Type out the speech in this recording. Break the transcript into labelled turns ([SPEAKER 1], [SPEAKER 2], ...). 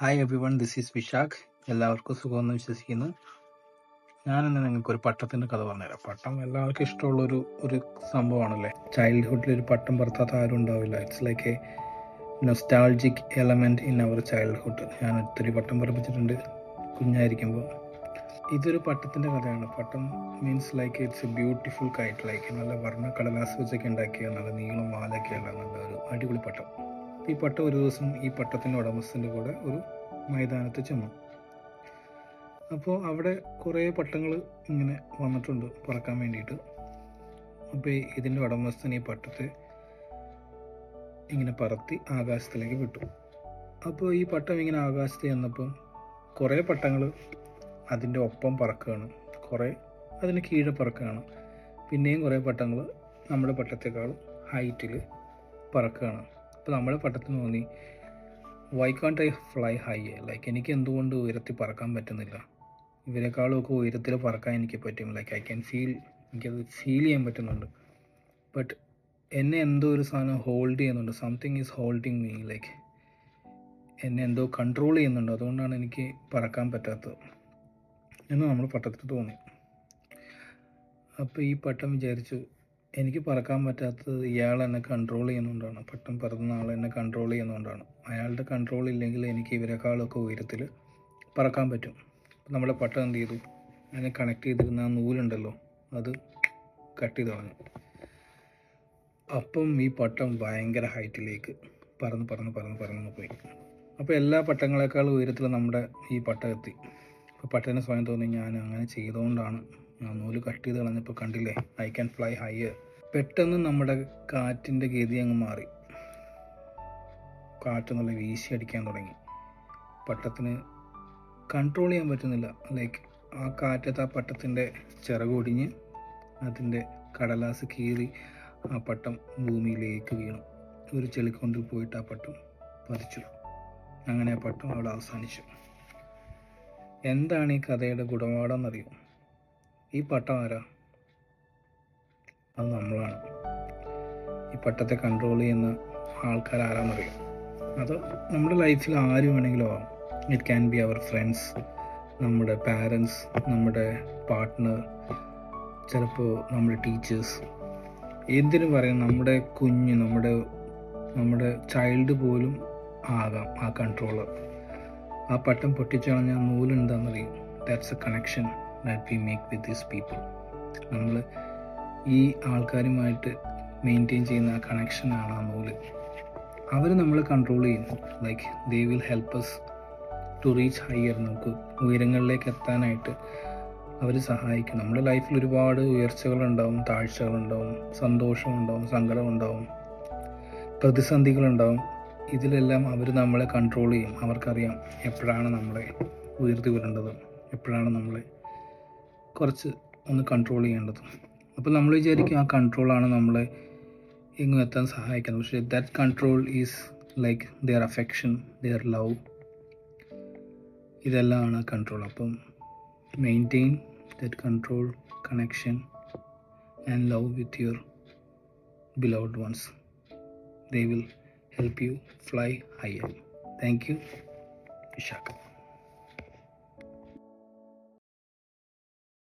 [SPEAKER 1] Hi everyone this is Vishakh എല്ലാവർക്കും സുഖമെന്ന് വിശ്വസിക്കുന്നു. ഞാനിന്ന് നിങ്ങൾക്ക് ഒരു പട്ടത്തിന്റെ കഥ പറഞ്ഞുതരാം. പട്ടം എല്ലാവർക്കും ഇഷ്ടമുള്ള ഒരു ഒരു സംഭവമാണല്ലേ? ചൈൽഡ്ഹുഡിൽ ഒരു പട്ടം പറത്താത്ത ആരും ഉണ്ടാവില്ല. It's like a nostalgic element in our childhood ഞാൻ ഒത്തിരി പട്ടം പറപ്പിച്ചിട്ടുണ്ട് കുഞ്ഞായിരിക്കുമ്പോൾ. ഇതൊരു പട്ടത്തിന്റെ കഥയാണ്. പട്ടം means like it's a beautiful kite like നല്ല വർണ കടലാസ് വെച്ചൊക്കെ ഉണ്ടാക്കിയ നല്ല നീളം വാലൊക്കെയുള്ള നല്ല ഒരു അടിപൊളി പട്ടം. ഈ പട്ട ഒരു ദിവസം ഈ പട്ടത്തിന്റെ ഉടമസ്ഥന്റെ കൂടെ ഒരു മൈതാനത്ത് ചെന്നു. അപ്പോൾ അവിടെ കുറേ പട്ടങ്ങൾ ഇങ്ങനെ വന്നിട്ടുണ്ട് പറക്കാൻ വേണ്ടിയിട്ട്. അപ്പോൾ ഇതിന്റെ ഉടമസ്ഥൻ ഈ പട്ടത്തെ ഇങ്ങനെ പറത്തി ആകാശത്തിലേക്ക് വിട്ടു. അപ്പോൾ ഈ പട്ടം ഇങ്ങനെ ആകാശത്ത് ചെന്നപ്പം കുറേ പട്ടങ്ങൾ അതിന്റെ ഒപ്പം പറക്കുകയാണ്. കുറേ അതിന് കീഴെ പറക്കുകയാണ്. പിന്നെയും കുറേ പട്ടങ്ങൾ നമ്മുടെ പട്ടത്തെക്കാളും ഹൈറ്റിൽ പറക്കുകയാണ്. അപ്പോൾ നമ്മൾ പട്ടത്തിന് തോന്നി വൈ കാണ്ട് ഐ ഫ്ലൈ ഹൈ ലൈക്ക് എനിക്ക് എന്തുകൊണ്ട് ഉയരത്തിൽ പറക്കാൻ പറ്റുന്നില്ല? ഇവരെക്കാളും ഒക്കെ ഉയരത്തിൽ പറക്കാൻ എനിക്ക് പറ്റും. ലൈക്ക് ഐ ക്യാൻ ഫീൽ എനിക്കത് ഫീൽ ചെയ്യാൻ പറ്റുന്നുണ്ട്. ബട്ട് എന്നെ എന്തോ ഒരു സാധനം ഹോൾഡ് ചെയ്യുന്നുണ്ട്. Something is holding me like എന്നെ എന്തോ കൺട്രോൾ ചെയ്യുന്നുണ്ട്. അതുകൊണ്ടാണ് എനിക്ക് പറക്കാൻ പറ്റാത്തത്. എന്ന് നമ്മൾ പട്ടത്തിൽ തോന്നി. അപ്പോൾ ഈ പട്ടം വിചാരിച്ചു എനിക്ക് പറക്കാൻ പറ്റാത്തത് ഇയാൾ എന്നെ കൺട്രോൾ ചെയ്യുന്നതുകൊണ്ടാണ് പട്ടം പറന്ന ആൾ എന്നെ കൺട്രോൾ ചെയ്യുന്നതുകൊണ്ടാണ് അയാളുടെ കൺട്രോൾ ഇല്ലെങ്കിൽ എനിക്ക് ഇവരെക്കാളൊക്കെ ഉയരത്തിൽ പറക്കാൻ പറ്റും. നമ്മുടെ പട്ടം എന്ത് ചെയ്തു? അതിനെ കണക്ട് ചെയ്തിരുന്ന ആ നൂലുണ്ടല്ലോ അത് കട്ട് ചെയ്ത് കളഞ്ഞു. അപ്പം ഈ പട്ടം ഭയങ്കര ഹൈറ്റിലേക്ക് പറന്ന് പറന്ന് പറന്ന് പറന്ന് പോയി. അപ്പോൾ എല്ലാ പട്ടങ്ങളെക്കാളും ഉയരത്തിൽ നമ്മുടെ ഈ പട്ടം എത്തി. അപ്പോൾ പട്ടത്തിന് സ്വയം തോന്നി ഞാൻ അങ്ങനെ ചെയ്തുകൊണ്ടാണ് ഞാൻ നൂൽ കട്ട് ചെയ്ത് കളഞ്ഞപ്പോൾ കണ്ടില്ലേ? ഐ ക്യാൻ ഫ്ലൈ ഹയർ പെട്ടെന്ന് നമ്മുടെ കാറ്റിന്റെ ഗതി അങ്ങ് മാറി. കാറ്റ് നല്ല വീശി അടിക്കാൻ തുടങ്ങി. പട്ടത്തിന് കൺട്രോൾ ചെയ്യാൻ പറ്റുന്നില്ല. ലൈക്ക് ആ കാറ്റത്ത് ആ പട്ടത്തിന്റെ ചിറകൊടിഞ്ഞ് അതിന്റെ കടലാസ് കീറി ആ പട്ടം ഭൂമിയിലേക്ക് വീണു. ഒരു ചെളിക്കൊണ്ടിൽ പോയിട്ട് ആ പട്ടം പതിച്ചു അങ്ങനെ ആ പട്ടം അവിടെ അവസാനിച്ചു. എന്താണ് ഈ കഥയുടെ ഗുണപാഠം എന്നറിയോ? ഈ പട്ടം ആരാ? അത് നമ്മളാണ്. ഈ പട്ടത്തെ കൺട്രോൾ ചെയ്യുന്ന ആൾക്കാർ ആരാന്നറിയാം. അത് നമ്മുടെ ലൈഫിൽ ആര് വേണമെങ്കിലും ആവാം. It can be our friends നമ്മുടെ പാരൻസ് നമ്മുടെ പാർട്ട്ണർ ചിലപ്പോൾ നമ്മുടെ ടീച്ചേഴ്സ് എന്തിനും പറയാം നമ്മുടെ കുഞ്ഞ് നമ്മുടെ നമ്മുടെ ചൈൽഡ് പോലും ആകാം ആ കൺട്രോളർ ആ പട്ടം പൊട്ടിച്ചു കളഞ്ഞ നൂലുണ്ടെന്നറിയും that's a connection that we make with these people നമ്മൾ ഈ ആൾക്കാരുമായിട്ട് മെയിന്റെയിൻ ചെയ്യുന്ന ആ കണക്ഷനാണ് ആ നൂൽ. അവർ നമ്മളെ കൺട്രോൾ ചെയ്യുന്നു. Like they will help us to reach higher നമുക്ക് ഉയരങ്ങളിലേക്ക് എത്താനായിട്ട് അവർ സഹായിക്കും. നമ്മുടെ ലൈഫിൽ ഒരുപാട് ഉയർച്ചകളുണ്ടാവും താഴ്ചകളുണ്ടാവും സന്തോഷമുണ്ടാവും സങ്കടമുണ്ടാവും പ്രതിസന്ധികളുണ്ടാവും. ഇതിലെല്ലാം അവർ നമ്മളെ കൺട്രോൾ ചെയ്യും. അവർക്കറിയാം എപ്പോഴാണ് നമ്മളെ ഉയർത്തി വരേണ്ടത് എപ്പോഴാണ് നമ്മളെ കുറച്ച് ഒന്ന് കൺട്രോൾ ചെയ്യേണ്ടത്. അപ്പോൾ നമ്മൾ വിചാരിക്കും ആ കൺട്രോളാണ് നമ്മളെ എങ്ങും എത്താൻ സഹായിക്കുന്നത്. പക്ഷേ that control is like their affection their love ഇതെല്ലാമാണ് കൺട്രോൾ അപ്പം maintain that control connection and love with your beloved ones they will help you fly higher thank you Vishaka.